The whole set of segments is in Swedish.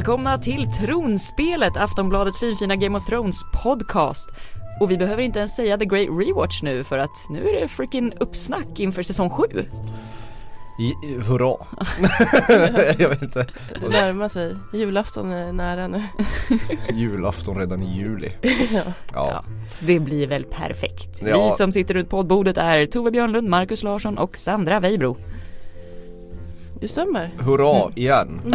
välkomna till Tronspelet, Aftonbladets finfina Game of Thrones podcast. Och vi behöver inte ens säga The Great Rewatch nu för att nu är det freaking uppsnack inför säsong 7. I, hurra! jag vet inte. Det närmar sig. Julafton är nära nu. Julafton redan i juli. ja. Ja. Det blir väl perfekt. Ja. Vi som sitter runt poddbordet är Tove Björnlund, Marcus Larsson och Sandra Weibro. Det stämmer. Hurra igen!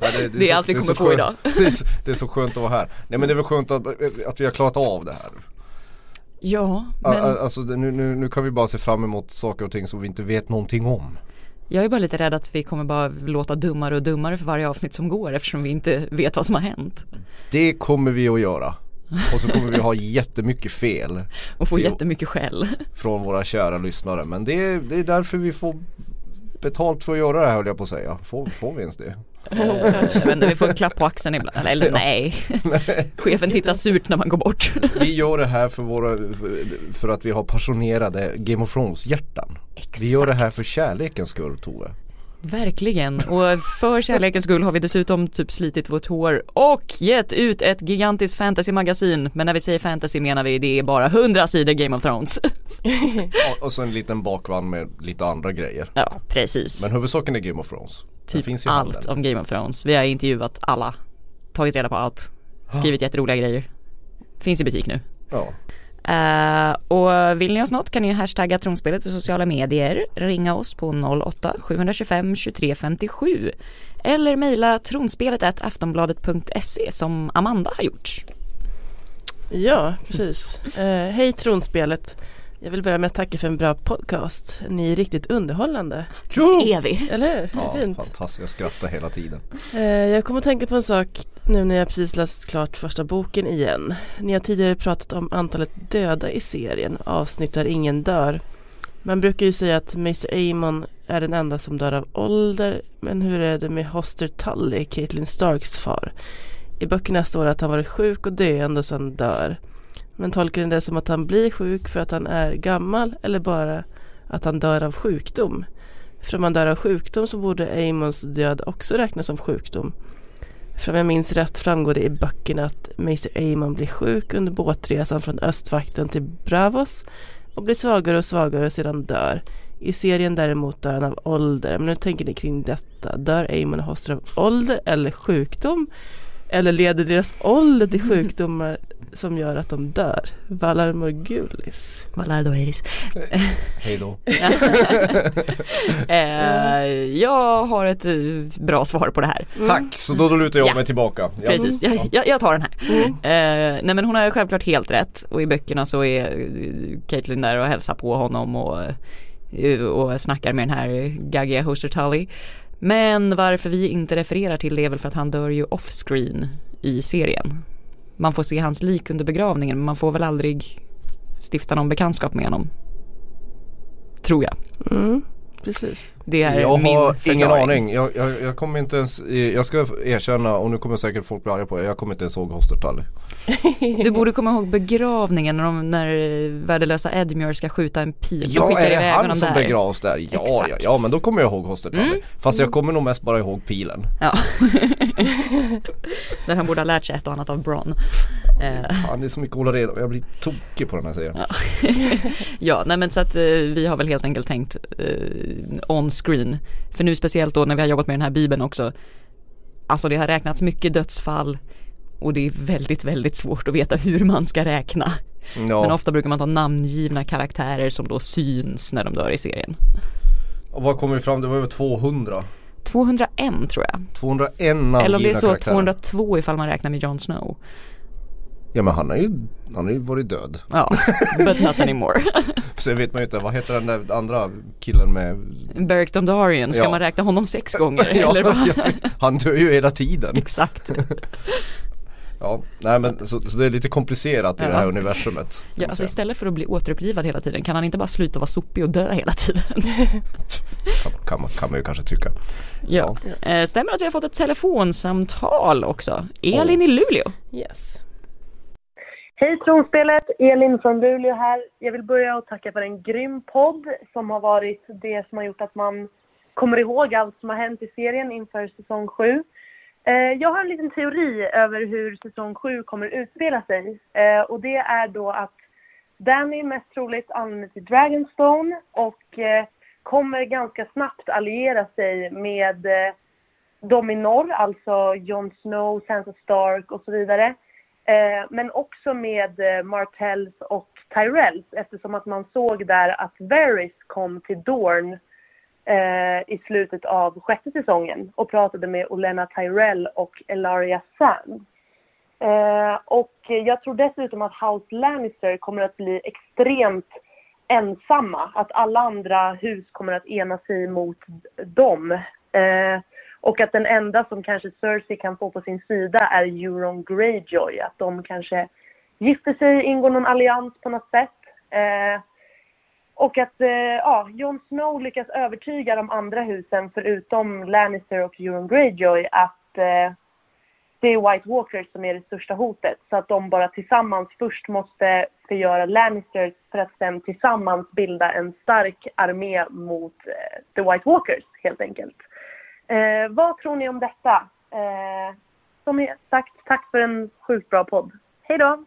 Ja, Det är allt vi så kommer få skönt- idag. Det är, så, det är så skönt att vara här. Nej men det är väl skönt att, att vi har klarat av det här. Ja, men Alltså det- nu, nu, nu kan vi bara se fram emot saker och ting som vi inte vet någonting om. jag är bara lite rädd att vi kommer bara låta dummare och dummare för varje avsnitt som går eftersom vi inte vet vad som har hänt. Det kommer vi att göra. Och så kommer vi ha jättemycket fel Och få Jo. jättemycket skäll. från våra kära lyssnare. Men det det är därför vi får betalt för att göra det här höll jag på att säga. Får, får vi ens det? Jag vet inte, vi får en klapp på axeln ibland. Eller, eller nej. Chefen tittar surt när man går bort. Vi gör det här för, våra, för- att vi har passionerade Game of Thrones hjärtan. Vi gör det här för kärlekens skull Tove. Verkligen. Och för kärlekens skull har vi dessutom typ slitit vårt hår och gett ut ett gigantiskt fantasy-magasin. Men när vi säger fantasy menar vi det är bara 100 sidor Game of Thrones. Och, och så en liten bakvagn med lite andra grejer. Ja, precis. Men huvudsaken är Game of Thrones. Den typ allt handeln. om Game of Thrones. Vi har intervjuat alla. Tagit reda på allt. Skrivit jätteroliga grejer. Finns i butik nu. Ja. Uh, och vill ni oss något kan ni ju hashtagga tronspelet i sociala medier, ringa oss på 08-725 2357 eller mejla tronspelet aftonbladet.se som Amanda har gjort. Ja, precis. Uh, hej Tronspelet. Jag vill börja med att tacka för en bra podcast. Ni är riktigt underhållande. Visst är vi? Eller hur? Ja, Fint. fantastiskt. Jag skrattar hela tiden. Eh, jag kommer att tänka på en sak nu när jag precis läst klart första boken igen. Ni har tidigare pratat om antalet döda i serien, avsnitt där ingen dör. Man brukar ju säga att Mr Amon är den enda som dör av ålder, men hur är det med Hoster Tully, Caitlyn Starks far? I böckerna står det att han varit sjuk och döende och sen dör. Men tolkar ni det som att han blir sjuk för att han är gammal eller bara att han dör av sjukdom? För om han dör av sjukdom så borde Amons död också räknas som sjukdom. För om jag minns rätt framgår det i böckerna att Mr Amon blir sjuk under båtresan från östvakten till Bravos och blir svagare och svagare och sedan dör. I serien däremot dör han av ålder. Men nu tänker ni kring detta? Dör Amon och Hoster av ålder eller sjukdom? Eller leder deras ålder till sjukdomar som gör att de dör? Valar Morgulis. Valar då Iris. Hej då. Eh, jag har ett eh, bra svar på det här. Tack, så då, då lutar jag Ja. mig tillbaka. Ja. Precis, jag, jag, jag tar den här. Mm. Eh, nej men hon har självklart helt rätt och i böckerna så är Caitlyn där och hälsar på honom och, och snackar med den här gaggiga Hoster Tully. Men varför vi inte refererar till det är väl för att han dör ju off-screen i serien. Man får se hans lik under begravningen men man får väl aldrig stifta någon bekantskap med honom. Tror jag. Mm. Precis. Det är Jag min har förklaring. ingen aning. Jag, jag, jag kommer inte ens, jag ska erkänna och nu kommer säkert folk bli arga på det. Jag kommer inte ens ihåg Hoster Tully. Du borde komma ihåg begravningen när, de, när värdelösa Edmure ska skjuta en pil. Ja, är det han som där. begravs där? Ja, ja, ja, men då kommer jag ihåg Hoster Tully. Mm. Fast jag kommer nog mest bara ihåg pilen. Ja. Där han borde ha lärt sig ett och annat av Bron. Eh, Fan, det är så mycket att hålla reda Jag blir tokig på den här serien. Ja. ja, nej men så att eh, vi har väl helt enkelt tänkt eh, on screen. För nu speciellt då när vi har jobbat med den här bibeln också. Alltså det har räknats mycket dödsfall och det är väldigt, väldigt svårt att veta hur man ska räkna. Ja, Men ofta brukar man ta namngivna karaktärer som då syns när de dör i serien. och vad kom vi fram? Det var över 200. 201 tror jag. 201 namngivna Eller om det är så karaktärer. 202 ifall man räknar med Jon Snow. Ja men han har ju, han har ju varit död. Ja, but not anymore. Sen vet man ju inte, vad heter den där andra killen med Beric Dondarrion, ska Ja. man räkna honom sex gånger? Ja, eller vad? ja, Han dör ju hela tiden. Exakt. Ja, nej men så, så det är lite komplicerat i det Ja. här universumet. Ja, alltså istället för att bli återupplivad hela tiden kan han inte bara sluta vara sopig och dö hela tiden? kan, kan, man, kan man ju kanske tycka. Ja. Eh, stämmer att vi har fått ett telefonsamtal också? Elin i Luleå. Yes. Hej Tronspelet, Elin från Luleå här. Jag vill börja och tacka för en grym podd som har varit det som har gjort att man kommer ihåg allt som har hänt i serien inför säsong 7. Eh, jag har en liten teori över hur säsong 7 kommer utspela sig. Eh, och det är då att Danny mest troligt använder till Dragonstone och eh, kommer ganska snabbt alliera sig med de i norr, alltså Jon Snow, Sansa Stark och så vidare. Eh, men också med eh, Martells och Tyrells eftersom att man såg där att Varys kom till Dorn eh, i slutet av sjätte säsongen och pratade med Olena Tyrell och Elaria Sand. Och jag tror dessutom att House Lannister kommer att bli extremt ensamma. Att alla andra hus kommer att ena sig mot dem. Och att den enda som kanske Cersei kan få på sin sida är Euron Greyjoy. Att de kanske gifter sig, ingår någon allians på något sätt. Eh, och att eh, ja, Jon Snow lyckas övertyga de andra husen förutom Lannister och Euron Greyjoy att eh, det är White Walkers som är det största hotet. Så att de bara tillsammans först måste förgöra Lannisters för att sen tillsammans bilda en stark armé mot eh, The White Walkers helt enkelt. Eh, vad tror ni om detta? Eh, som sagt, tack för en sjukt bra podd. Hej då!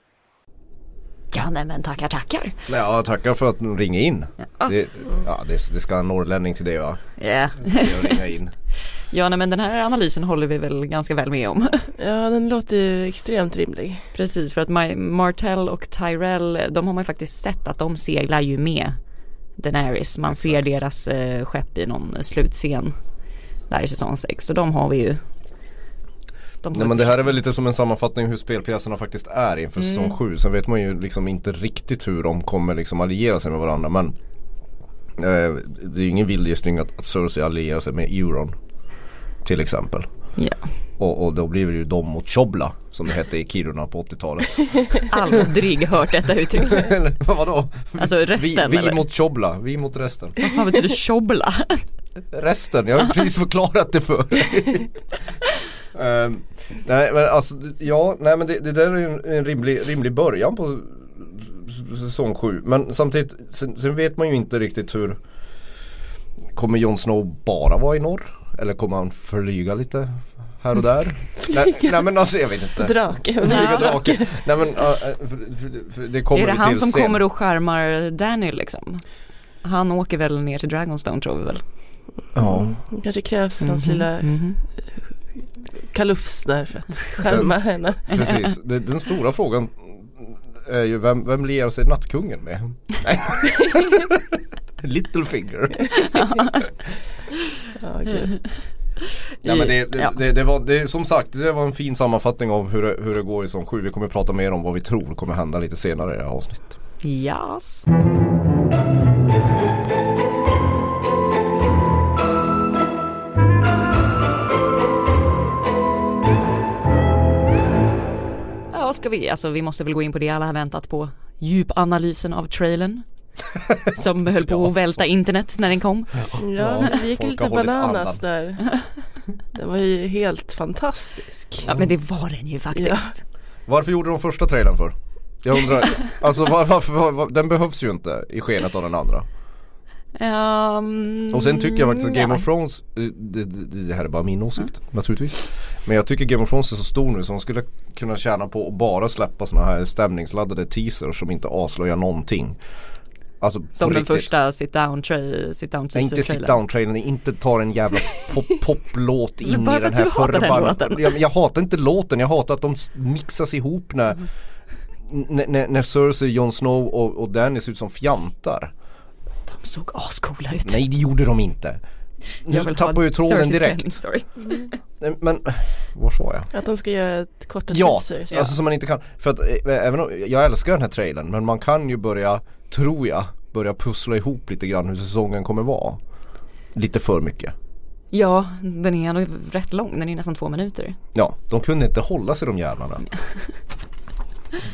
Ja nej men tackar tackar. Ja tackar för att du ringer in. Ja. Det, ja, det, det ska en norrlänning till det va? Ja. Att ringa in. ja nej men den här analysen håller vi väl ganska väl med om. Ja, den låter ju extremt rimlig. Precis för att My- Martell och Tyrell de har man ju faktiskt sett att de seglar ju med Daenerys. Man ser Exakt. deras eh, skepp i någon slutscen där i säsong 6 så de har vi ju. De Nej men det här är väl lite som en sammanfattning hur spelpjäserna faktiskt är inför Mm. säsong 7. Sen vet man ju liksom inte riktigt hur de kommer liksom alliera sig med varandra men eh, Det är ju ingen vild gissning att, att Cersei allierar sig med Euron Till exempel Ja. Och, och då blir det ju de mot Chobla som det hette i Kiruna på 80-talet Aldrig hört detta uttryck. Eller vadå? Alltså resten vi, vi eller? mot Chobla, vi mot resten Vad fan betyder tjobbla? Resten, jag har precis förklarat det för dig. Ehm, nej men alltså, ja, nej men det, det där är ju en, en rimlig, rimlig början på säsong 7. Men samtidigt, sen, sen vet man ju inte riktigt hur Kommer Jon Snow bara vara i norr? Eller kommer han flyga lite här och där? nej, nej men alltså jag vet inte. Drake. Flyga drake. Nej men, äh, för, för, för det kommer är det han som sen. kommer och skärmar Danny liksom? Han åker väl ner till Dragonstone tror vi väl? Ja. Det kanske krävs hans lilla Mhm. kalufs där för att skärma henne. Precis, det, den stora frågan är ju vem, vem lierar sig nattkungen med? Littlefinger. Ja, gud. Ja, men det, det, Ja. det, det var det, som sagt det var en fin sammanfattning av hur det, hur det går i som 7. Vi kommer prata mer om vad vi tror kommer hända lite senare i det här avsnittet. Yes. Ja, ska vi, alltså vi måste väl gå in på det alla har väntat på. Djupanalysen av trailern. Som höll på Ja, att välta internet när den kom. Ja, vi gick lite bananas där. Den var ju helt fantastisk. Ja men det var den ju faktiskt. Varför gjorde de första trailern för? Jag undrar, alltså var, varför, var, var, den behövs ju inte i skenet av den andra. Um, Och sen tycker jag faktiskt att Game ja. of Thrones, eh, det, det, det här är bara min åsikt naturligtvis. Men jag tycker Game of Thrones är så stor nu så de skulle kunna tjäna på att bara släppa såna här stämningsladdade teasers som inte avslöjar någonting. Alltså Som den riktigt. första sit down, tra- sit down inte sit down trailern, inte tar en jävla pop, poplåt in i den här förbannade- låten. Jag, jag hatar inte låten, jag hatar att de mixas ihop när N- när, när Cersei, Jon Snow och, och Danny ser ut som fjantar. De såg ascoola ut. Nej det gjorde de inte. Nu tappar ju tråden Cerseis direkt. Men, var var jag? Att de ska göra ett korta Ja, alltså som man inte kan. För att eh, även om, jag älskar den här trailern men man kan ju börja, tror jag, börja pussla ihop lite grann hur säsongen kommer vara Lite för mycket Ja, den är nog rätt lång, den är nästan två minuter. Ja, de kunde inte hålla sig de jävlarna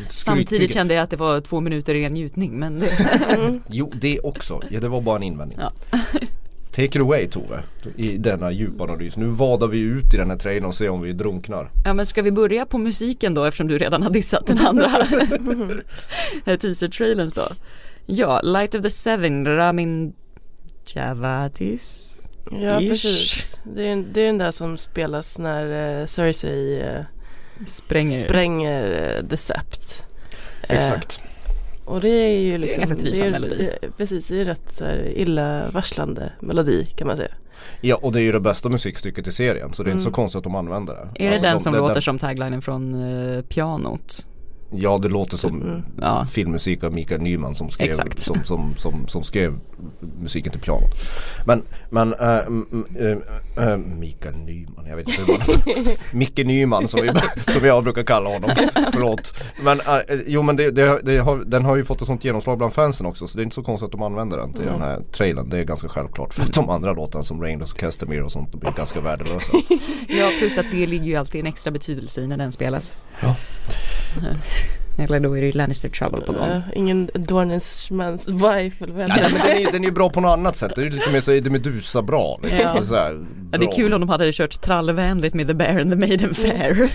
Samtidigt kände jag att det var två minuter ren njutning men det, Jo, det också. Ja, det var bara en invändning. Ja. Take it away Tove, i denna djupanalys. Nu vadar vi ut i den här trailern och ser om vi drunknar. Ja men ska vi börja på musiken då eftersom du redan har dissat den andra teaser-trailern då? Ja, Light of the Seven, Ramin Javadis Ja Ish. precis. Det är, det är den där som spelas när uh, Cersei eh, Spränger. spränger uh, The Sept. Exakt. och det är ju en liksom ganska trivsam är- melodi. Det, precis, det är en rätt så här, illavarslande melodi kan man säga. Ja och det är ju det bästa musikstycket i serien så det är inte så Mm. konstigt att de använder det. Är det Alltså, den de- som det- låter den- som taglinen från eh, pianot? Ja det låter som Mm. Ja. filmmusik av Mikael Nyman som skrev, Exakt. som, som, som, som skrev musiken till pianot. Men, men äh, äh, äh, Mikael Nyman, jag vet inte hur man Micke Nyman som, vi, som jag brukar kalla honom. Förlåt. Men äh, jo men det, det, det har, den har ju fått ett sånt genomslag bland fansen också så det är inte så konstigt att de använder den till den här trailern. Det är ganska självklart. För att de andra låtarna som Rainless och Castamere och sånt de blir ganska värdelösa. Ja plus att det ligger ju alltid en extra betydelse i när den spelas. Ja. Eller då är det ju Lannister Trouble på gång. Uh, ingen Dornishmans wife eller vad Ja, men den, är, den är ju bra på något annat sätt. Det är ju lite mer så är det Medusa bra. Liksom. Ja. Så här, Ja, det är bra. kul om de hade kört trallvänligt med The Bear and the Maiden Fair.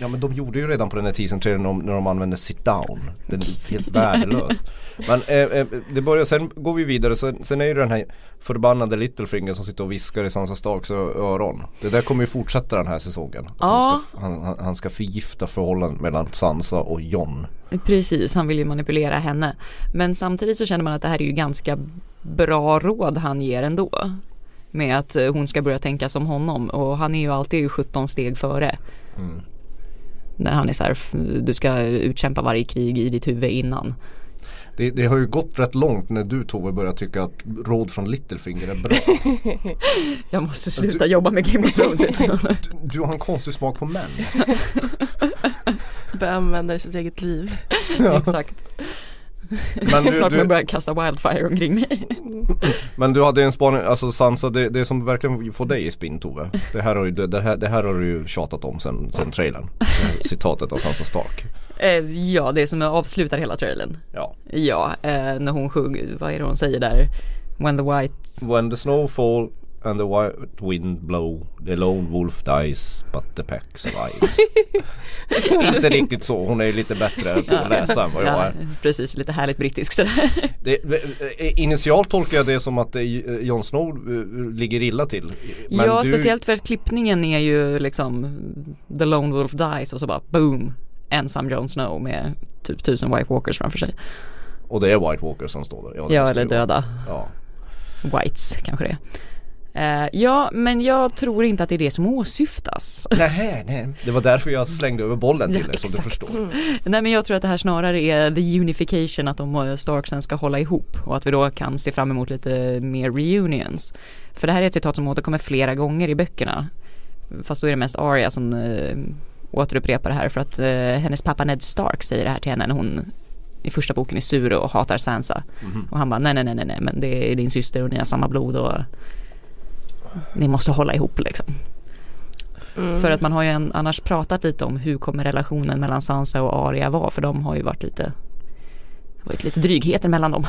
Ja men de gjorde ju redan på den här trailern när de, när de använde sit down. Den är helt värdelös. Men eh, eh, det börjar, sen går vi vidare. Sen, sen är ju den här förbannade Littlefinger som sitter och viskar i Sansa Starks öron. Det där kommer ju fortsätta den här säsongen. Att Ja. ska, han, han- ska förgifta förhållandet mellan Sansa och Jon. Precis, han vill ju manipulera henne. Men samtidigt så känner man att det här är ju ganska bra råd han ger ändå. Med att eh, hon ska börja tänka som honom och han är ju alltid 17 steg före. Mm. När han är så här, du ska utkämpa varje krig i ditt huvud innan. Det, det har ju gått rätt långt när du Tove börjar tycka att råd från Littlefinger är bra. Jag måste sluta jobba med Game of Thrones. Du, du har en konstig smak på män. Börja använda i sitt eget liv. Exakt. Men du, Snart du, kommer jag börja kasta wildfire omkring mig. Men du hade en spaning, alltså Sansa, det, det som verkligen får dig i spinn Tove. Det här har, ju, det, här, det här har du ju tjatat om sen, sen trailern. Citatet av Sansa Stark. Eh, ja, det som avslutar hela trailern. Ja. Ja, eh, när hon sjunger, vad är det hon säger där? When the white When the snow fall and the white wind blow the lone wolf dies but the pack survives. Inte riktigt så, hon är lite bättre på att läsa än vad jag Ja, är. precis, lite härligt brittisk sådär. Det, eh, initialt tolkar jag det som att eh, Jon Snow eh, ligger illa till. Men ja, du, speciellt för att klippningen är ju liksom The Lone Wolf Dies och så bara boom, ensam Jon Snow med typ tusen White Walkers framför sig. Och det är White Walker som står där. Ja, måste eller döda Ja. Whites kanske det är. Eh, ja, men jag tror inte att det är det som åsyftas. Nej, nej. Det var därför jag slängde över bollen till Ja, dig som du förstår. Nej men jag tror att det här snarare är the unification att de eh, Starksen ska hålla ihop och att vi då kan se fram emot lite mer reunions. För det här är ett citat som återkommer flera gånger i böckerna. Fast då är det mest Arya som eh, återupprepar det här för att eh, hennes pappa Ned Stark säger det här till henne när hon i första boken är sur och hatar Sansa. Mhm. Och han bara nej nej nej nej men det är din syster och ni har samma blod och ni måste hålla ihop liksom. Mm. För att man har ju en, annars pratat lite om hur kommer relationen mellan Sansa och Arya vara för de har ju varit lite varit lite drygheter mellan dem.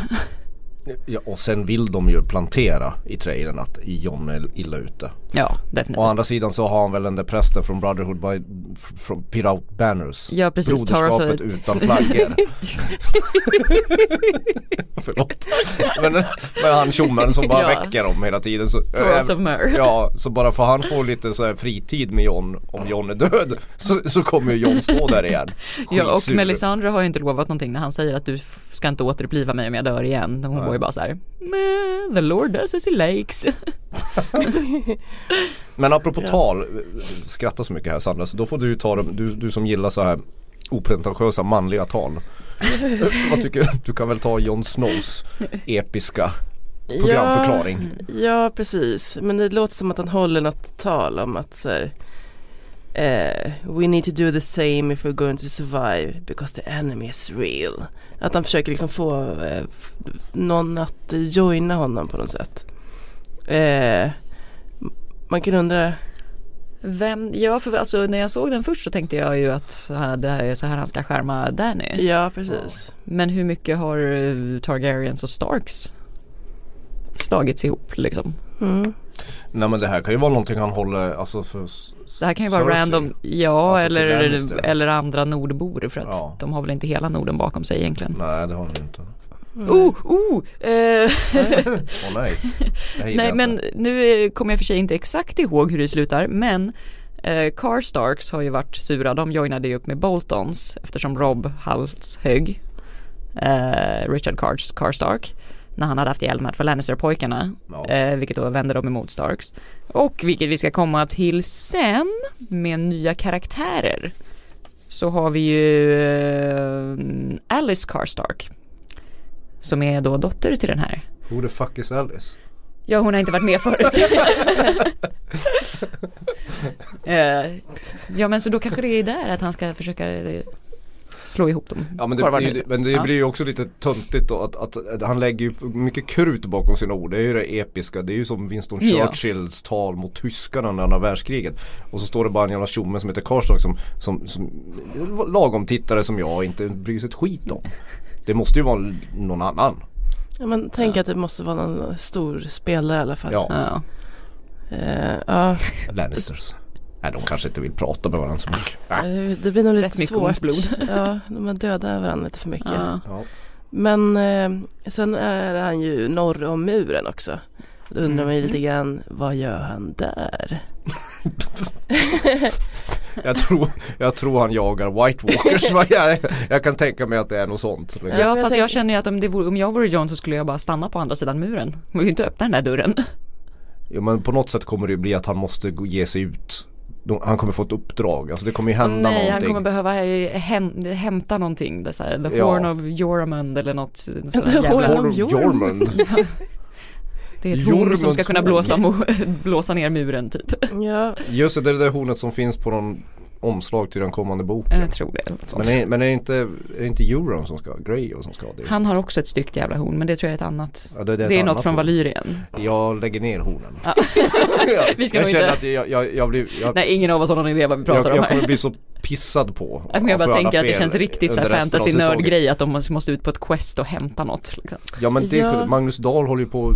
Ja, och sen vill de ju plantera i trailern att John är illa ute. Ja, Å definitivt. andra sidan så har han väl den där prästen från Brotherhood by, från Put Out Banners. Ja precis, Broderskapet utan flaggor. Förlåt. Men, men han tjommen som bara Ja. väcker dem hela tiden. Så, Taurus of Myr. Ja, så bara för han får lite så här fritid med John om John är död så, så kommer ju John stå där igen. Ja och Skitsur. Melisandre har ju inte lovat någonting när han säger att du ska inte återuppliva mig om jag dör igen. Hon Nej. var ju bara så här, "Meh, the Lord does as he likes. Men apropå Ja. tal, skratta så mycket här Sandra, så då får du ju ta dem, du, du som gillar så här opretentiösa manliga tal. Vad tycker du? Du kan väl ta Jon Snows episka programförklaring. Ja, ja precis, men det låter som att han håller något tal om att så här, eh, We need to do the same if we're going to survive because the enemy is real. Att han försöker liksom få f- någon att joina honom på något sätt. Eh, man kan undra, Vem, ja för alltså när jag såg den först så tänkte jag ju att det här är så här han ska skärma Danny. ja precis. Men hur mycket har eh, Targaryens och Starks slagits ihop liksom? Mm. Nej men det här kan ju vara någonting han håller, alltså för Det här kan ju vara Cersei. random, ja Alltså till eller, eller andra nordbor för att Ja. de har väl inte hela Norden bakom sig egentligen. Nej det har ju inte. Oh, oh! Eh, Åh nej. Nej men nu eh, kommer jag för sig inte exakt ihåg hur det slutar men eh, Car Starks har ju varit sura, de joinade ju upp med Boltons eftersom Rob halshögg eh, Richard Cars, Car Stark när han hade haft ihjäl med för Lannister-pojkarna Ja. eh, vilket då vände dem emot Starks och vilket vi ska komma till sen med nya karaktärer så har vi ju eh, Alice Car Stark som är då dotter till den här Who the fuck is Alice? Ja hon har inte varit med förut. Eh, ja men så då kanske det är där att han ska försöka eh, slå ihop dem. Ja men det, Kvarvarande det, men det Ja. blir ju också lite töntigt då att, att, att han lägger ju mycket krut bakom sina ord. Det är ju det episka. Det är ju som Winston Ja. Churchills tal mot tyskarna under andra världskriget. Och så står det bara en jävla tjomme som heter Karlstad som, som, som lagom tittare som jag inte bryr sig ett skit om. Det måste ju vara någon annan. Ja, men tänk att det måste vara någon stor spelare i alla fall. Ja, Ja. Eh, ja, Lannisters. Nej de kanske inte vill prata med varandra så mycket. Eh, det blir nog Rätt lite ont svårt. blod. Ja, de har dödat varandra lite för mycket. Ja. Ja. Men eh, sen är han ju norr om muren också. Då undrar man ju Mm. lite grann, vad gör han där? Jag, tror, jag tror han jagar White Walkers. jag, jag kan tänka mig att det är något sånt. Ja, fast jag känner ju att om, det vore, om jag vore John så skulle jag bara stanna på andra sidan muren. Jag vill ju inte öppna den där dörren. Jo men på något sätt kommer det ju bli att han måste ge sig ut. Han kommer få ett uppdrag, alltså det kommer ju hända Nej han någonting. kommer behöva eh, häm, hämta någonting. Det så här, the Ja. horn of Jormund eller något. The jävla- horn of Jorm- Jormund. Det är ett horn som ska kunna blåsa, blåsa ner muren typ. Ja, Just det, det är det där hornet som finns på någon omslag till den kommande boken. Jag tror det. något sånt. Men är, men är det inte, är det inte Euron som ska, Grey som ska ha det? Han har också ett styggt jävla horn men det tror jag är ett annat. Ja, det, Det ett är något från. Valyrien. Jag lägger ner hornen. Ja. Vi ska jag känner inte- att jag, jag, jag blir, jag, Nej ingen av oss har någon idé vad vi pratar jag, om jag här. kommer bli så pissad på. Jag för bara tänker att det känns riktigt så fantasy säsongen. nörd grej att de måste ut på ett quest och hämta något. Liksom. Ja men det, Ja. Magnus Dahl håller ju på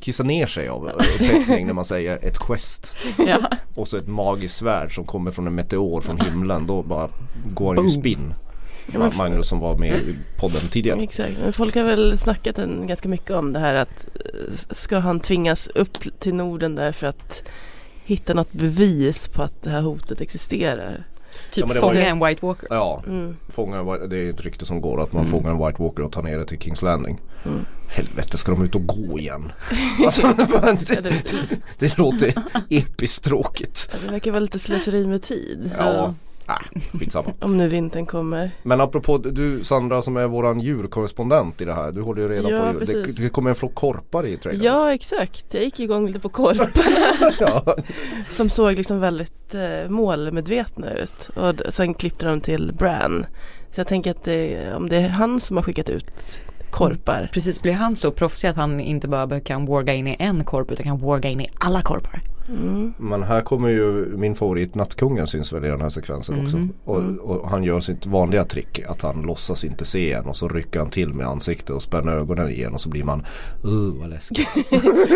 kissa ner sig av upphetsning när man säger ett quest. Ja. Och så ett magiskt svärd som kommer från en meteor från himlen. Då bara går han ju spinn. Det var Magnus som var med i podden tidigare. exakt. Men folk har väl snackat en, ganska mycket om det här att eh, ska han tvingas upp till Norden där för att hitta något bevis på att det här hotet existerar? Typ Ja, men det var fånga ju- en White Walker. Ja, Mm. fånga, det är ett rykte som går att man Mm. fångar en White Walker och tar ner det till Kings Landing. Mm. Helvete ska de ut och gå igen? Alltså, det, det, det låter episkt tråkigt. ja, det verkar vara lite slöseri med tid. Ja, ah, skitsamma. Om nu vintern kommer. Men apropå du Sandra som är våran djurkorrespondent i det här. Du håller ju reda Ja, på det, precis. det kommer en flock korpar i trailern. Ja exakt, jag gick igång lite på korp ja. som såg liksom väldigt eh, målmedvetna ut. Och sen klippte de till Bran. Så jag tänker att det, om det är han som har skickat ut korpar. Precis, blir han så proffsig att han inte bara kan warga in i en korp utan kan warga in i alla korpar? Mm. Men här kommer ju min favorit Nattkungen syns väl i den här sekvensen också. Mhm. Och, och han gör sitt vanliga trick att han låtsas inte se en och så rycker han till med ansiktet och spänner ögonen igen och så blir man uh vad läskigt.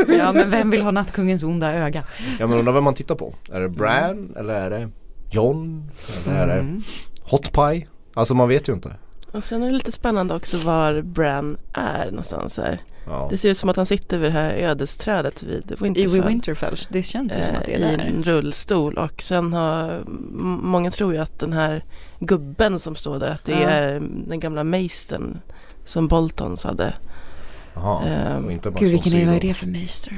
Ja men vem vill ha nattkungens onda öga? Ja men undrar vem man tittar på. Är det Bran eller är det John? Eller är det Mm. Hot Pie? Alltså man vet ju inte. Och sen är det lite spännande också var Bran är någonstans här. Ja. Det ser ut som att han sitter vid det här ödesträdet vid I Winterfell. Winterfell, det känns ju som att det är eh, I där. en rullstol och sen har många tror ju att den här gubben som står där att det Ja. är den gamla meistern som Boltons hade. Jaha. Och inte bara Gud vilken är, i vad är det för meister?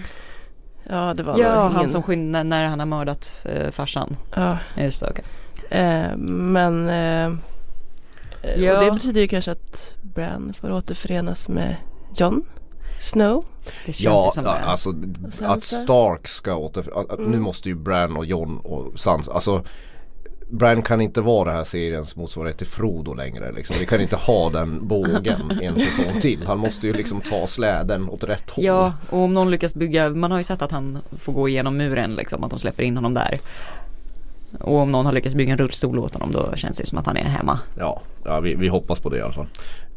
Ja det var Ja han ingen- som skyndade när han har mördat eh, farsan. Ja, Just det, okej. eh, men eh, Ja. och det betyder ju kanske att Bran får återförenas med Jon Snow. Det känns Ja, ju som det. alltså att Stark ska åter... att- att Nu Mm. måste ju Bran och Jon och Sans, alltså Bran kan inte vara den här seriens motsvarighet till Frodo längre liksom. Vi kan inte ha den bågen en säsong till. Han måste ju liksom ta släden åt rätt håll. Ja, och om någon lyckas bygga, man har ju sett att han får gå igenom muren liksom, att de släpper in honom där. Och om någon har lyckats bygga en rullstol åt honom då känns det som att han är hemma. Ja, ja vi, vi hoppas på det i alla fall.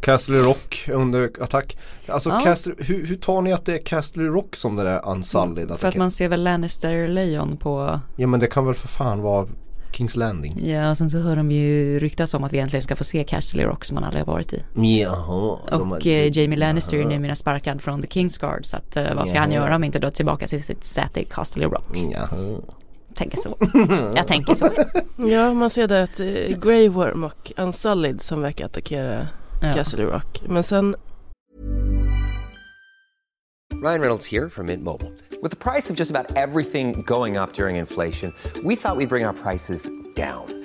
Castle Rock under attack. Alltså Ja. Castle, hur, hur tar ni att det är Castle Rock som det där Unsullied För att man ser väl Lannister-lejon på Ja men det kan väl för fan vara Kings Landing. Ja, sen så hör de ju ryktas om att vi äntligen ska få se Castle Rock som man aldrig har varit i. Jaha. Och eh, Jamie Lannister är numera sparkad från The Kingsguard så att eh, vad ska han Jaha. göra om inte då tillbaka till sitt säte i Castle Rock? Jaha. Tänker så. Jag tänker så. Ja, man ser där att är Grey Worm och Unsullied som verkar attackera Ja. Castle Rock. Men sen Ryan Reynolds here from Mint Mobile. With the price of just about everything going up during inflation, we thought we'd bring our prices down.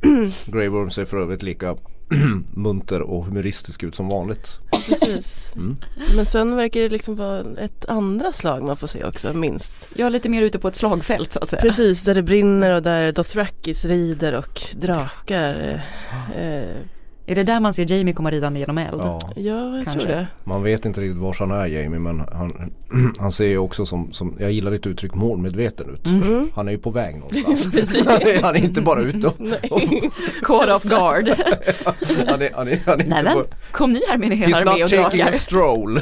Grey Worm ser för övrigt lika munter och humoristisk ut som vanligt. precis. Mm. Men sen verkar det liksom vara ett andra slag man får se också, minst. Jag är lite mer ute på ett slagfält så att säga. Precis, där det brinner och där Dothrakis rider och drakar. Eh, eh, Är det där man ser Jamie komma ridande genom eld? Ja. ja, jag Kanske. tror det. Man vet inte riktigt var han är Jamie men han, han ser ju också som, som, jag gillar ditt uttryck, målmedveten ut. Mm. Han är ju på väg någonstans. han, är, han är inte bara ute och, och Caught off guard. han, är, han, är, han är Nej men, bara kom ni här med en hel He's armé och not taking drakar? a stroll.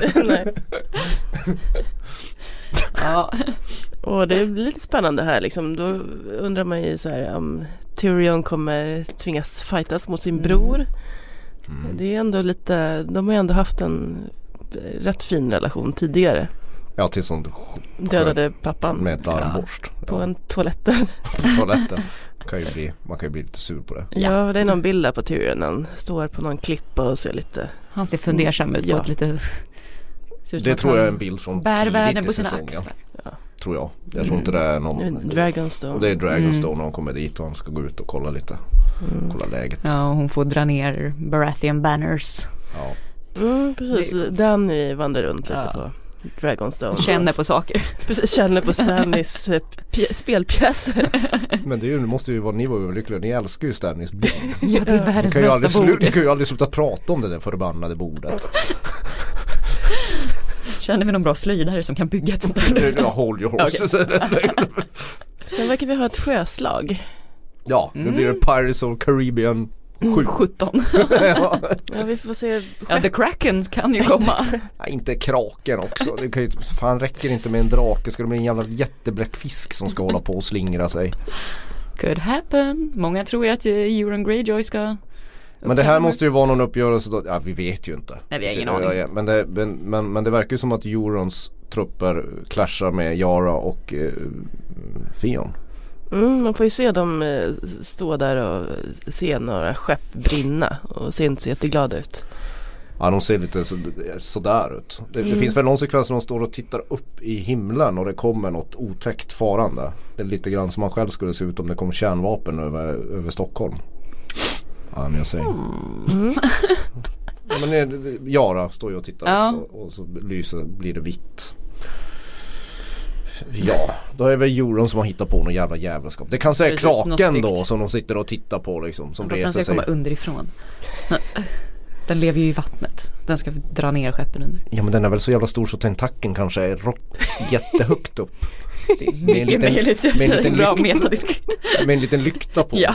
Ja. Och det blir lite spännande här liksom. Då undrar man ju så här om Tyrion kommer tvingas fightas mot sin bror. Mm. Det är ändå lite, de har ju ändå haft en rätt fin relation tidigare. Ja till sånt Dödade pappan med ett armborst. på Ja, en toaletten. på toaletten. Kan ju bli, man kan ju bli lite sur på det. Ja, det är någon bild där på Tyrion. Han står på någon klippa och ser lite Han ser fundersam ut på Ja. ett lite ser ut som Det tror jag är en bild från Bär världen tidigt på i sina säsongen. axlar. Tror jag. Jag tror inte det är någon Dragonstone. Det är Dragonstone när de kommer dit och han ska gå ut och kolla lite. Kolla läget. Ja, och hon får dra ner Baratheon banners. Ja. Mm, precis, coolt. Danny vandrar runt lite Ja. på Dragonstone. Känner på saker. Precis, känner på Stanleys eh, pj- spelpjäser. Men det, ju, måste ju vara, ni var överlyckliga. Ni älskar ju Stannys bord. Ja, det är världens kan, ju aldrig bästa bord. ni kan ju aldrig sluta prata om det där förbannade bordet. Känner vi någon bra slöjdare som kan bygga ett sånt där nu? Ja, hold your horses. Sen verkar vi ha ett sjöslag. Ja, nu blir det Pirates of Caribbean 7. 17. ja. Ja, vi får se. Ja, The Kraken kan ju komma. Nej, inte kraken också. Det kan ju, fan räcker inte med en drake. Ska det bli en jävla jättebläckfisk som ska hålla på och slingra sig. Could happen. Många tror ju att eh, Euron Greyjoy ska Men det här måste ju vara någon uppgörelse då, ja vi vet ju inte. Nej, vi har ingen aning. ja, ja, Men, det, men, men, men det verkar ju som att Eurons trupper clashar med Yara och eh, Fion. Mm, man får ju se dem eh, stå där och se några skepp brinna och ser inte så jätteglada ut. Ja de ser lite så, sådär ut. Det, Mm. det finns väl någon sekvens när de står och tittar upp i himlen och det kommer något otäckt farande. Det är lite grann som man själv skulle se ut om det kom kärnvapen över, över Stockholm. Ja men jag säger. Mm. ja, men Yara står ju och tittar Ja. och, och så lyser, blir det vitt. Ja, då är det väl Euron som har hittat på någon jävla jävelskap. Det kan säga Precis, något kraken då som de sitter och tittar på liksom. Som Fast den reser ska sig. komma underifrån. Den lever ju i vattnet. Den ska dra ner skeppen under. Ja men den är väl så jävla stor så tentakeln kanske är rock, jättehögt upp. Är Med en mycket liten- möjligt. med en liten metadisk. Med en liten lykta på. Ja.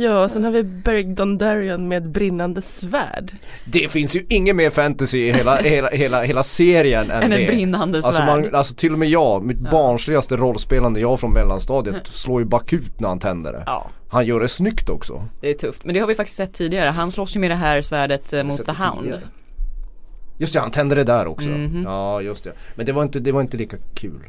Ja, och sen har vi Beric Dondarrion med brinnande svärd. Det finns ju ingen mer fantasy i hela, hela, hela, hela serien än Än det. ett brinnande Alltså, svärd. man, alltså till och med jag, mitt barnsligaste rollspelande jag från mellanstadiet slår ju bakut när han tänder det. Ja, Han gör det snyggt också. det är tufft. Men det har vi faktiskt sett tidigare. Han slåss ju med det här svärdet eh, mot The Hound. tidigare. Just det, han tände det där också. Mhm. Ja just det. Men det var inte, det var inte lika kul.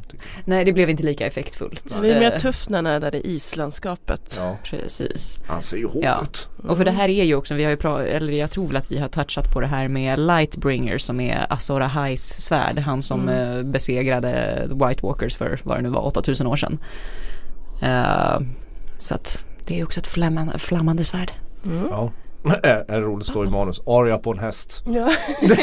Nej, det blev inte lika effektfullt. Det är mer Eh, tufft när han är där i islandskapet. Ja, Precis. han ser ju hård Ja. ut. Och för det här är ju också, vi har ju pra- eller jag tror väl att vi har touchat på det här med Lightbringer som är Azor Ahais svärd. Han som eh, besegrade White Walkers för vad det nu var, 8000 år sedan. Eh, så att det är också ett flammande, flammande svärd. Mm. Ja. roligt står i manus. Aria på en häst. Ja.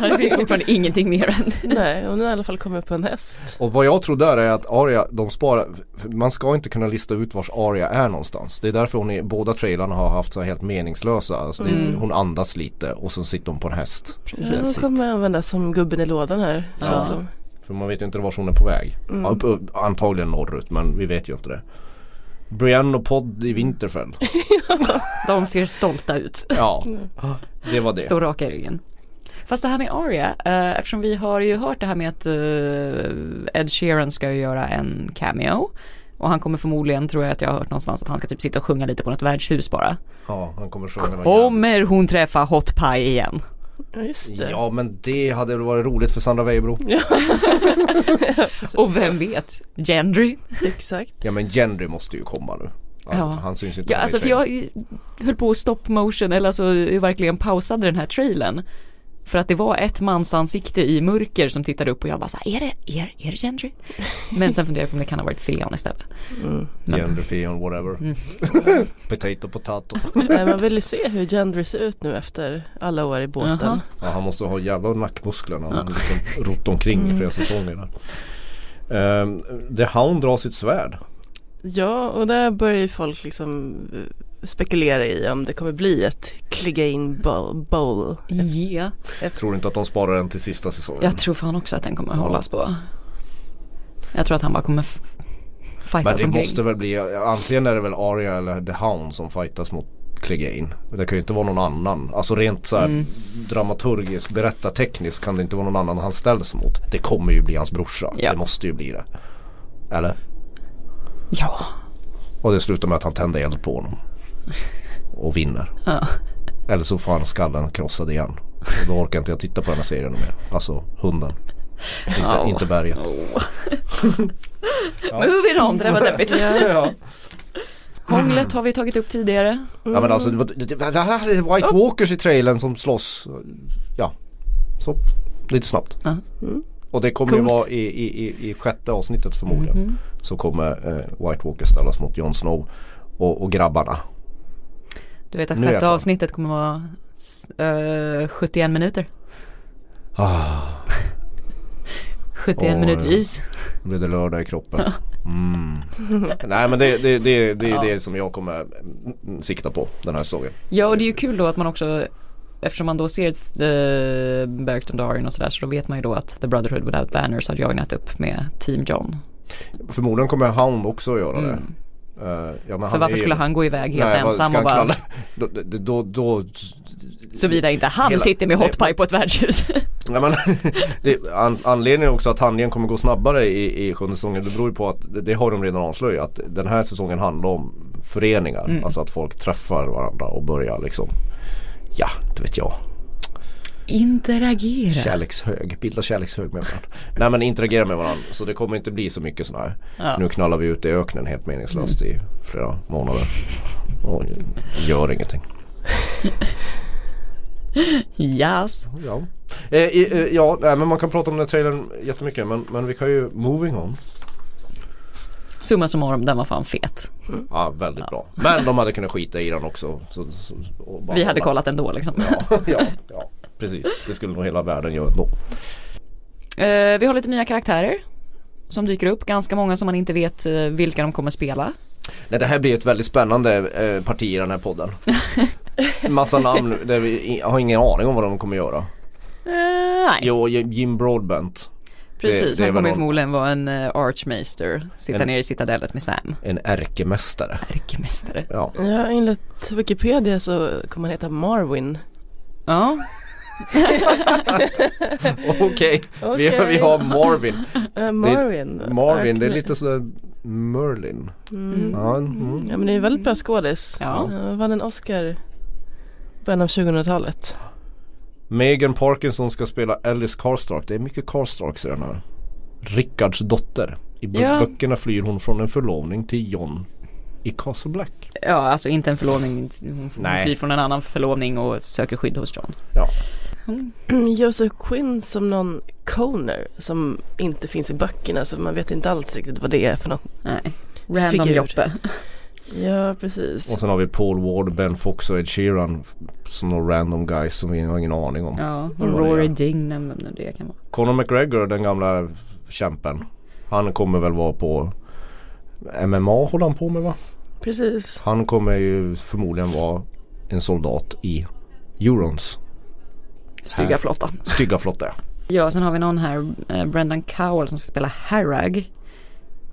Det finns fortfarande ingenting mer än Nej, hon har i alla fall kommit på en häst. Och vad jag tror där är att Aria, de sparar, man ska inte kunna lista ut vars Aria är någonstans. Det är därför hon i båda trailarna har haft så här helt meningslösa. Alltså det, Mm. Hon andas lite och så sitter hon på en häst. Ja, That's hon kommer användas som gubben i lådan här. Ja. Känns som. För man vet ju inte vart hon är på väg. Mm. Ja, upp, upp, antagligen norrut men vi vet ju inte det. Brienne och Podd i Winterfell. De ser stolta ut. Ja, det var det. Står raka i ryggen. Fast det här med Aria, eh, eftersom vi har ju hört det här med att eh, Ed Sheeran ska ju göra en cameo. Och han kommer förmodligen, tror jag att jag har hört någonstans, att han ska typ sitta och sjunga lite på något värdshus bara. Ja, han kommer sjunga någon Kommer hon träffa Hot Pie igen? Ja, just det. Ja men det hade väl varit roligt för Sandra Weibro. Och vem vet, Gendry? Exakt. Ja men Gendry måste ju komma nu. Han, Ja. han syns inte Ja alltså för jag höll på att stop motion eller alltså verkligen pausade den här trailern. För att det var ett mansansikte i mörker som tittade upp och jag bara så här, är det, är, är det Gendry? Men sen funderade jag på om det kan ha varit Theon istället. Mm. Men- Gendry, Theon, whatever. Mm. Potato, potato. Nej, man vill ju se hur Gendry ser ut nu efter alla år i båten. Jaha. Ja, han måste ha jävla nackmuskler när han liksom rott omkring Mm. i flera säsonger. Ehm, The Hound drar sitt svärd. Ja, och där börjar ju folk liksom spekulera i om det kommer bli ett Clegane Bowl. Ja, Jag tror inte att de sparar den till sista säsongen. jag tror fan också att den kommer hållas på. Jag tror att han bara kommer f- Men fightas det omkring. måste väl bli, antingen är det väl Arya eller The Hound som fightas mot Clegane. Det kan ju inte vara någon annan. Alltså rent så här Mm. dramaturgiskt, berättartekniskt kan det inte vara någon annan han ställs mot. Det kommer ju bli hans brorsa. Ja. Det måste ju bli det. Eller? Ja. Och det slutar med att han tänder eld på honom. Och vinner. ja. Eller så får han skallen krossad igen. Och då orkar inte jag titta på den här serien mer. Alltså hunden. Inte, Ja. inte berget. Moving on, det där var deppigt. ja. Hånglet har vi tagit upp tidigare. ja men alltså det var, det, det, det här är White Walkers i trailern som slåss. Ja. Så. Lite snabbt. Ja. Och det kommer ju Coolt. vara i, i, i, i sjätte avsnittet förmodligen. Mhm. Så kommer eh, White Walkers ställas mot Jon Snow. Och, och grabbarna. Du vet att Nu sjätte avsnittet kommer vara eh, 71 minuter. Ah, 71 Åh, minuter is. nu blir det lördag i kroppen. Mm. Nej men det, det, det, det är Ja. det som jag kommer mm, sikta på den här säsongen. Ja och det är ju kul då att man också Eftersom man då ser uh, Bergton Darin och sådär så då vet man ju då att The Brotherhood Without Banners har joinat upp med Team John. Förmodligen kommer Hound också göra det. Mm. Eh, ja, men För varför är skulle han gå iväg helt Nej, ensam och bara då, då, då Såvida inte han Hela- sitter med hotpie på ett värdshus. Nej, men, det, an, anledningen också att handlingen kommer gå snabbare i, i sjunde säsongen det beror ju på att det, det har de redan avslöjat. Den här säsongen handlar om föreningar. Mm. Alltså att folk träffar varandra och börjar liksom Ja, det vet jag. Interagera. Kärlekshög, bilda kärlekshög med varandra. Nej men interagera med varandra. Så det kommer inte bli så mycket sådana här. Ja. Nu knallar vi ut i öknen helt meningslöst i flera månader. Och gör ingenting. Yes. Ja, eh, eh, ja nej, men man kan prata om den här trailern jättemycket men, men vi kan ju moving on. Summa summarum, den var fan fet. Ja väldigt bra. Men de hade kunnat skita i den också. Så, så, Vi hade kollat ändå liksom. Ja, ja, ja, precis. Det skulle nog hela världen göra ändå. Eh, vi har lite nya karaktärer som dyker upp, ganska många som man inte vet eh, vilka de kommer spela. Nej, det här blir ett väldigt spännande eh, parti i den här podden. En massa namn där vi har ingen aning om vad de kommer göra. Eh, nej, Jo, Jim Broadbent. precis. det- det är han kommer någon- förmodligen vara en uh, archmaster, sitta En- ner i citadellet med Sam. En ärkemästare. Ärkemästare. Ja. Ja, enligt Wikipedia så kommer han heta Marwin. Ja, Okej, vi, Okej. vi har Marvin. Uh, Marvin. Marvin, det är lite sådär Merlin. Mm. Ja, mm. Ja men det är en väldigt bra skådis. Ja. Uh, vann en Oscar början av 2000-talet. Megan Parkinson ska ella Alice Karstark. Det är mycket Karstarks i den här. Rickards dotter. I bö- Ja. böckerna flyr hon från en förlovning till John i Castle Black. ja alltså inte en förlovning, hon hon Nej. flyr från en annan förlovning och söker skydd hos John. Ja. Joseph Quinn som någon Coner som inte finns i böckerna så man vet inte alls riktigt vad det är för något. Nej, random Figur. Joppe. Ja precis. Och sen har vi Paul Ward, Ben Fox och Ed Sheeran som några random guys som vi har ingen aning om. Ja, och Rory vem nu det kan vara. Conor McGregor, den gamla kämpen. Han kommer väl vara på MMA håller han på med va? Precis. Han kommer ju förmodligen vara en soldat i Eurons Stygga flotta. stygga flotta. Ja, sen har vi någon här, eh, Brendan Cowell som ska spela Harrag.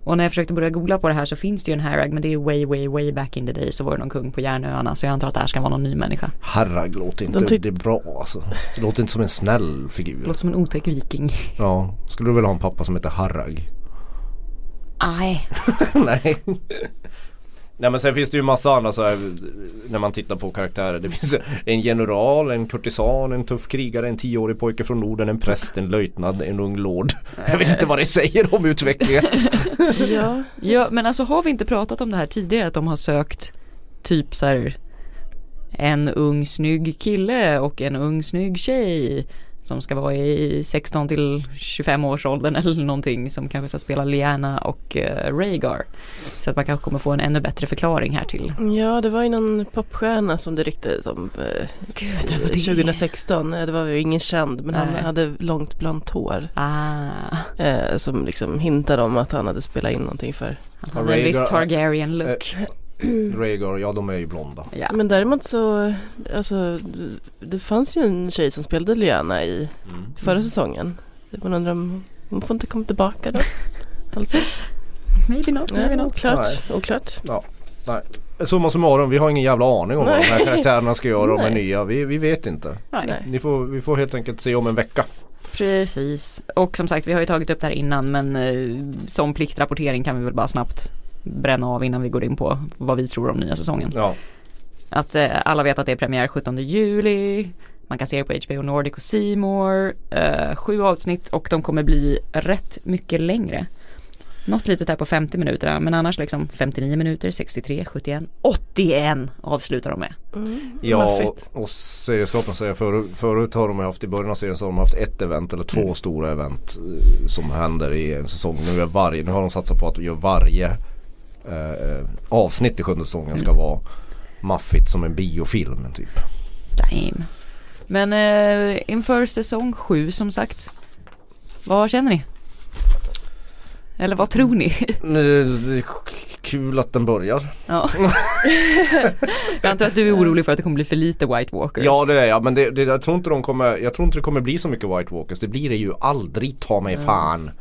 Och när jag försökte börja googla på det här så finns det ju en Harrag men det är way way way back in the day så var det någon kung på Järnöarna så jag antar att det här ska vara någon ny människa. Harrag låter inte, De tyck- det är bra alltså. Det låter inte som en snäll Det figur. låter som en otäck viking. Ja, skulle du vilja ha en pappa som heter Harrag? Nej. Nej. Nej men sen finns det ju massa andra så här när man tittar på karaktärer. Det finns en general, en kurtisan, en tuff krigare, en tioårig pojke från Norden, en präst, en löjtnant, en ung lord. Jag vet inte vad det säger om utvecklingen. Ja. Ja men alltså har vi inte pratat om det här tidigare att de har sökt typ så här en ung snygg kille och en ung snygg tjej som ska vara i 16 till 25 års åldern eller någonting som kanske ska spela Liana och uh, Rhaegar. Så att man kanske kommer få en ännu bättre förklaring här till. ja, det var ju någon popstjärna som det ryktades om eh, Gud, det var det. 2016. Eh, Det var ju ingen känd men han Nej. hade långt blont hår. Ah, Eh, som liksom hintade om att han hade spelat in någonting för. han hade en viss Targaryen look. Rhaegar, ja de är ju blonda. Ja. Men däremot så, alltså det fanns ju en tjej som spelade Liana i Mm. förra säsongen. Man undrar om hon får inte komma tillbaka då? Alltså, Maybe not, maybe ja, not. oklart, Nej. oklart. Nej. Summa summarum, vi har ingen jävla aning om vad de här karaktärerna ska göra och de är Nej. nya. Vi, vi vet inte. Nej. Nej. Ni får, vi får helt enkelt se om en vecka. Precis, och som sagt vi har ju tagit upp det här innan men eh, som pliktrapportering kan vi väl bara snabbt bränna av innan vi går in på vad vi tror om nya säsongen. Ja. Att eh, alla vet att det är premiär 17 juli, man kan se det på HBO Nordic och More, eh, sju avsnitt och de kommer bli rätt mycket längre. Något litet där på 50 minuter men annars liksom 59 minuter, 63, 71, 81 avslutar de med. Mm, Ja och, och serieskaparna säger förut, förut har de haft i början av serien så har de haft ett event eller två Mm. stora event eh, som händer i en säsong. Nu, är varje, nu har de satsat på att göra varje eh, avsnitt i sjunde säsongen ska vara maffigt som en biofilm typ. Damn. Men eh, inför säsong 7 som sagt, vad känner ni? Eller vad tror ni? Kul att den börjar. Ja. jag antar att du är orolig för att det kommer bli för lite White Walkers. Ja det är jag men det, det, jag, tror inte de kommer, jag tror inte det kommer bli så mycket White Walkers. Det blir det ju aldrig ta mig fan.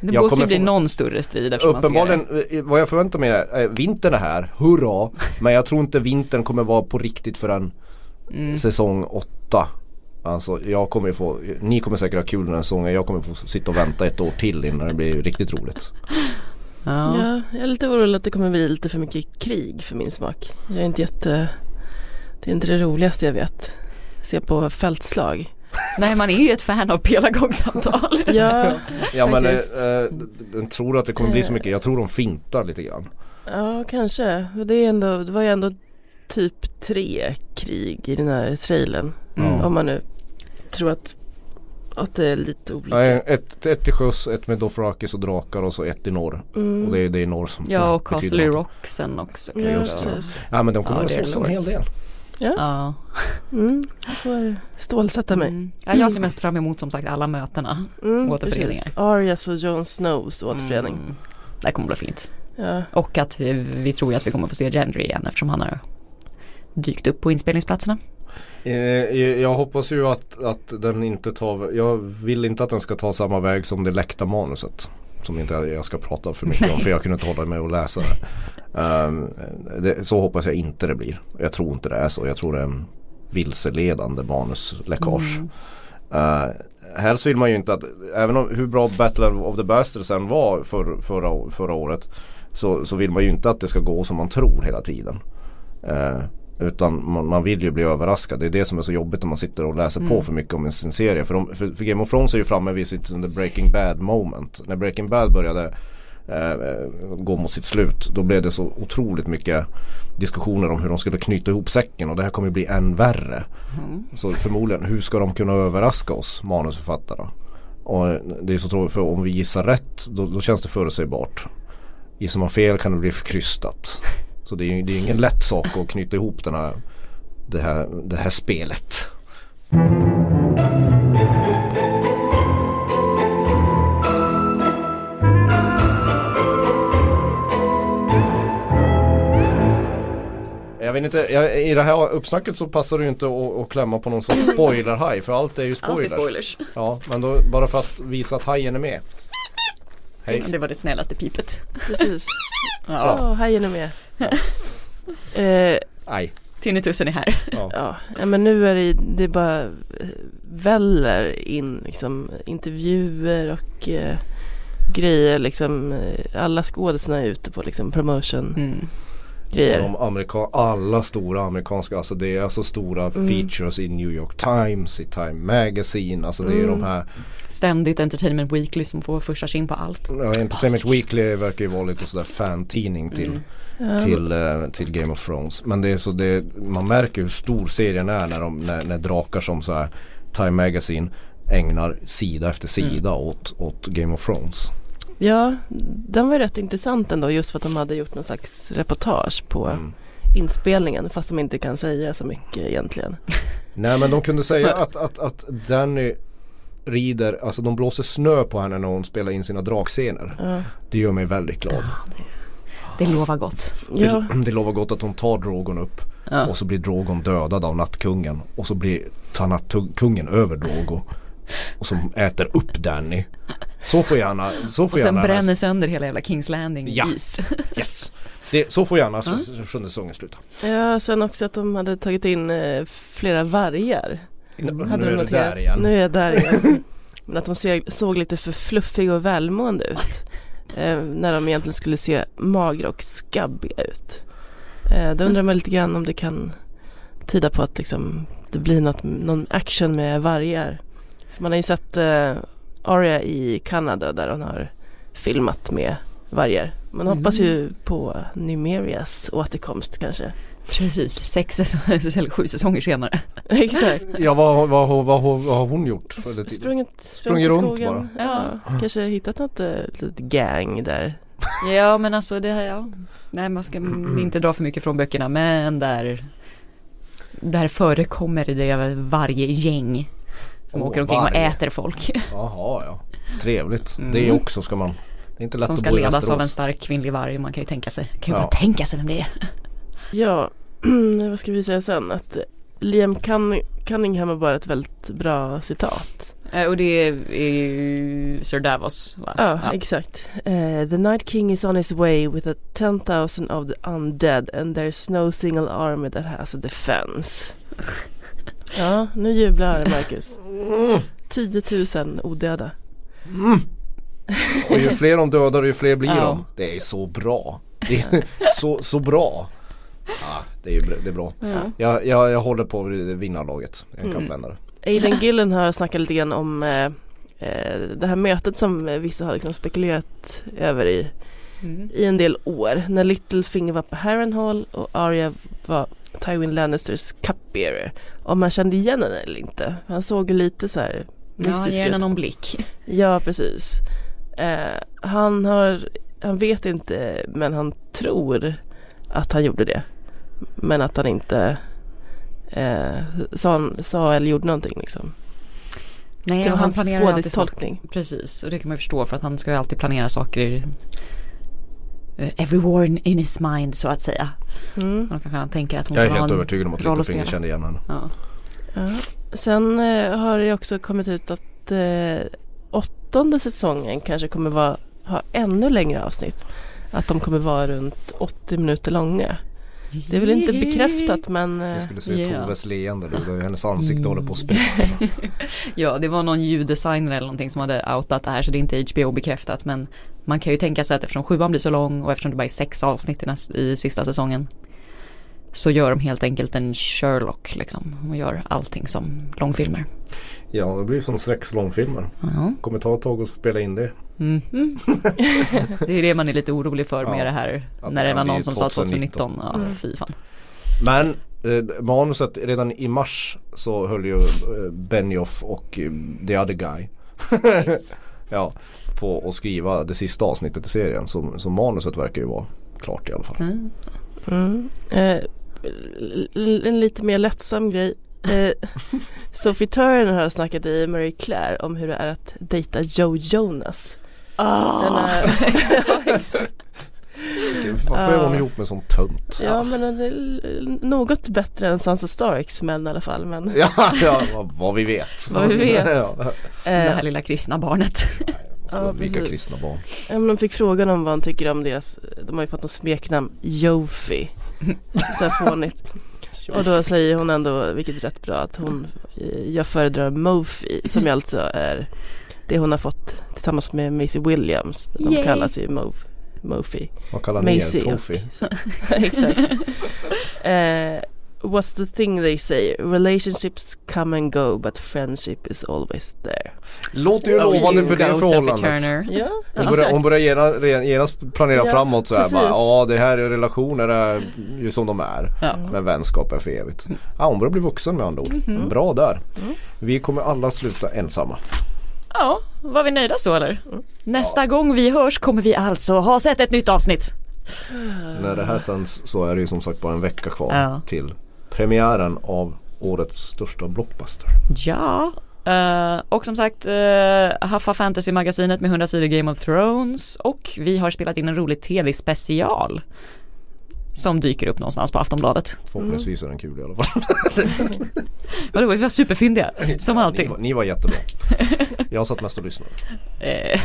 det jag måste ju bli få- någon större strid Uppenbarligen, eh, vad jag förväntar mig är, eh, vintern är här, hurra! Men jag tror inte vintern kommer vara på riktigt förrän Mm. säsong 8 Alltså jag kommer ju få, ni kommer säkert ha kul den här säsongen, jag kommer få sitta och vänta ett år till innan det blir riktigt roligt. Ja. Ja, jag är lite orolig att det kommer bli lite för mycket krig för min smak. Jag är inte jätte... Det är inte det roligaste jag vet. Se på fältslag. Nej man är ju ett fan av pelargongsamtal. Ja, Ja men eh, eh, tror att det kommer bli så mycket, jag tror de fintar lite grann. ja kanske. Det, är ändå, det var ju ändå typ tre krig i den här trailern. Mm. Om man nu tror att, att det är lite olika. Nej, ett, ett till sjöss, ett med Dothrakis och drakar och så ett i norr. Mm. Och det är, det är norr som Ja och Castle. Rock sen också. Ja, just det. Ja men de kommer Ja, att slåss en hel del. Ja. Ja. Mm. Jag får stålsätta mig. Mm. ja. Jag ser mest fram emot som sagt alla mötena. Mm, Återföreningar. precis. Arias och Jon Snows återförening. Mm. Det kommer bli fint. Ja. Och att vi, vi tror ju att vi kommer få se Gendry igen eftersom han har dykt upp på inspelningsplatserna. Eh, Jag hoppas ju att, att den inte tar, jag vill inte att den ska ta samma väg som det läckta manuset. Som inte jag ska prata för mycket om för jag kunde inte hålla mig och läsa det. Ehm, det. Så hoppas jag inte det blir. Jag tror inte det är så. Jag tror det är en vilseledande manusläckage. Eh, här så vill man ju inte att, även om hur bra Battle of the Bastards än var för, förra, förra året så, så vill man ju inte att det ska gå som man tror hela tiden. Eh, utan man, man vill ju bli överraskad. Det är det som är så jobbigt när man sitter och läser på för mycket om en, sin serie. För, de, för, för Game of Thrones är ju framme vid sitt the Breaking Bad moment. När Breaking Bad började eh, gå mot sitt slut då blev det så otroligt mycket diskussioner om hur de skulle knyta ihop säcken och det här kommer ju bli än värre. Så förmodligen, hur ska de kunna överraska oss manusförfattarna? Och det är så tråkigt för om vi gissar rätt då, då känns det förutsägbart. Gissar man fel kan det bli för krystat. Så det är ju det är ingen lätt sak att knyta ihop den här, det, här, det här spelet. Jag vet inte, jag, i det här uppsnacket så passar det ju inte att, att klämma på någon sorts spoiler-haj för allt är ju spoilers. Alltid spoilers. Ja, men då bara för att visa att hajen är med. Hej. Det var det snällaste pipet. Precis. Ja. Ja, hajen är med. Eh, Aj. Tinnitussen är här. Ja. ja, men nu är det, det är bara eh, väller in liksom intervjuer och eh, grejer liksom. eh, Alla skådespelarna är ute på liksom promotion Mm. Grejer. De amerika- alla stora amerikanska, alltså det är alltså stora Mm. features i New York Times, i Time Magazine, alltså det är Mm. de här Ständigt Entertainment Weekly som får första sin på allt. ja, Entertainment Weekly verkar ju vara lite sådär fan-tidning till, Mm. Till, eh, till Game of Thrones. Men det är så det, man märker hur stor serien är när, de, när, när drakar som så här Time Magazine ägnar sida efter sida Mm. åt, åt Game of Thrones. Ja, den var ju rätt intressant ändå just för att de hade gjort någon slags reportage på Mm. inspelningen fast de inte kan säga så mycket egentligen. Nej men de kunde säga att, att, att Danny rider, alltså de blåser snö på henne när hon spelar in sina drakscener. Ja, Det gör mig väldigt glad. Det lovar gott. ja. Det, det lovar gott att hon tar Drogon upp Ja. och så blir Drogon dödad av nattkungen och så blir tar nattkungen över Drogo och som äter upp Danny. Så får gärna, så får Och sen gärna bränner sönder hela jävla Kings Landing Ja. is. yes. det, Så får gärna s- sjunde säsongen sluta. ja, sen också att de hade tagit in eh, flera vargar. Nu, Hade nu de är det noterat. där igen. Nu är jag där igen. Men att de se, såg lite för fluffiga och välmående ut. Eh, när de egentligen skulle se magra och skabbiga ut. Eh, då undrar man lite grann om det kan tyda på att liksom, det blir något, någon action med vargar. För man har ju sett eh, Aria i Kanada där hon har filmat med vargar. Man hoppas ju på Numerias återkomst kanske. Precis, sex eller sju säsonger senare. Exakt. Ja vad, vad, vad, vad, vad har hon gjort? Sprungit, Sprungit i runt skogen. bara. Ja. Kanske hittat något eh, litet gang där. Ja men alltså det här, ja. Nej man ska inte dra för mycket från böckerna men där Där förekommer det varje gäng Som Åh, åker omkring och varje. äter folk Jaha ja. Trevligt. Mm. Det också ska man. Det är inte lätt Som att ska bo ledas av en stark kvinnlig varg Man kan ju tänka sig, kan ju Ja. bara tänka sig vem det är Ja, vad ska vi säga sen? Att Liam Cunning- Cunningham har bara ett väldigt bra citat. Eh, Och det är, är Sir Davos va? Ja, exakt. Eh, the Night King is on his way with a 10,000 of the undead and there's no single army that has a defense. Ja, nu jublar Marcus. 10 000 odöda. Och ju fler de dödar ju fler blir Ja. de. Det är så bra. Det är så, så bra. Ja, det är, det är bra. Ja. Jag, jag, jag håller på vinnarlaget. Jag en Mm. kampvändare. Aidan Gillen har snackat lite grann om eh, eh, det här mötet som vissa har liksom spekulerat över i, Mm. i en del år. När Littlefinger var på Harrenhal och Arya var Tywin Lannisters cupbearer. Om man kände igen henne eller inte. Han såg ju lite så här Ja, mystisk ge henne ut. någon blick Ja, precis. Eh, han har, han vet inte men han tror att han gjorde det. Men att han inte eh, sa, sa eller gjorde någonting liksom. Nej, Det var han hans skådistolkning. Precis, och det kan man förstå för att han ska ju alltid planera saker Every war in in his mind så att säga. Mm. Då kanske han tänker att hon Jag är helt övertygad om att Littlefinger kände igen henne. Ja. Ja. Sen eh, har det också kommit ut att eh, åttonde säsongen kanske kommer vara, ha ännu längre avsnitt. Att de kommer vara runt 80 minuter långa. Det är väl inte bekräftat men Jag skulle se Ja. Toves leende nu. Hennes ansikte håller på att spricka. Ja, det var någon ljuddesigner eller någonting som hade outat det här så det är inte HBO bekräftat men man kan ju tänka sig att eftersom sjuan blir så lång och eftersom det bara är sex avsnitt i, näst, i sista säsongen så gör de helt enkelt en Sherlock liksom och gör allting som långfilmer. Ja det blir som sex långfilmer. Ja. Kommer ta ett tag att spela in det. Mhm. det är det man är lite orolig för med Ja. det här. Att när det det var någon som sa 2019. 2019. Ja, Mm. fy fan. Men eh, manuset redan i mars så höll ju eh, Benioff och eh, the other guy ja, på att skriva det sista avsnittet i serien. Så, så manuset verkar ju vara klart i alla fall. Mm. Mm. Eh, en lite mer lättsam grej. Eh, Sophie Turner har snackat i Marie Claire om hur det är att dejta Joe Jonas. Den är, ja, exakt. Varför är hon Ja. ihop med sån tönt? ja men det är något bättre än Sansa Starks män i alla fall. Men, Ja, ja vad, vad vi vet. Vad vi vet. ja. Det eh, här lilla kristna barnet. Så Ja, vilka precis. kristna barn. Ja, men de fick frågan om vad han tycker om deras, de har ju fått något smeknamn, Jofi. Så här fånigt. Och då säger hon ändå, vilket är rätt bra, att hon, eh, jag föredrar Mofi som ju alltså är det hon har fått tillsammans med Maisie Williams. De Yay. kallas ju Mo, Mofi. Vad kallar ni er? Toffee? Exakt. Eh, what's the thing they say? Relationships come and go but friendship is always there. Låter ju Oh, lovande för det förhållandet. Turner. Ja, Hon börjar, hon börjar genast, genast planera Ja, framåt så här bara, ja det här är relationer är ju som de är. Ja. Men vänskap är för evigt. Ja hon börjar bli vuxen med andra ord. Mm. Bra där. Vi kommer alla sluta ensamma. Ja, var vi nöjda så eller? Nästa gång vi hörs kommer vi alltså ha sett ett nytt avsnitt. När det här sänds så är det ju som sagt bara en vecka kvar Ja. till premiären av årets största blockbuster. Ja, eh, och som sagt uh, Haffa Fantasy-magasinet med 100 sidor Game of Thrones och vi har spelat in en rolig tv-special som dyker upp någonstans på Aftonbladet. Förhoppningsvis är den kul i alla fall. Vadå, vi var superfyndiga, som Ni alltid. var, ni var jättebra. Jag satt mest och lyssnade. Eh,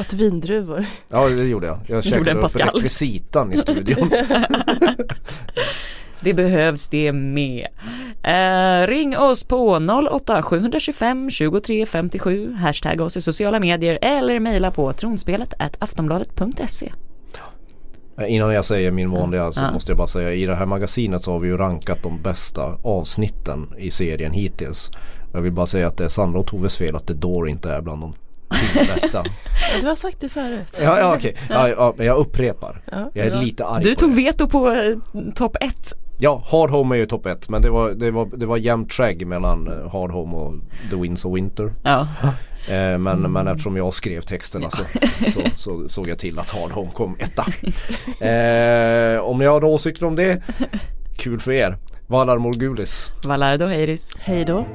åt vindruvor. Ja det gjorde jag. Jag käkade en upp rekvisitan i studion. det behövs det med. Eh, ring oss på 08 725 23 57, hashtag oss i sociala medier eller mejla på tronspelet aftonbladet.se. Eh, Innan jag säger min vanliga så Ja. måste jag bara säga i det här magasinet så har vi ju rankat de bästa avsnitten i serien hittills. Jag vill bara säga att det är Sandra och Toves fel att The Door inte är bland de tio bästa. Ja, du har sagt det förut. Ja, ja okej, ja, ja, men jag upprepar. Ja, Jag är lite arg Du på tog det. veto på eh, topp ett. Ja, Hard Home är ju topp ett men det var, det var, det var jämnt skägg mellan eh, Hard Home och The Winds of Winter. Ja. Eh, men, men eftersom jag skrev texterna så, så, så såg jag till att Hard Home kom etta. Eh, om ni har åsikter om det, kul för er. Valar Morgulis. Valardo Heiris. Hej då.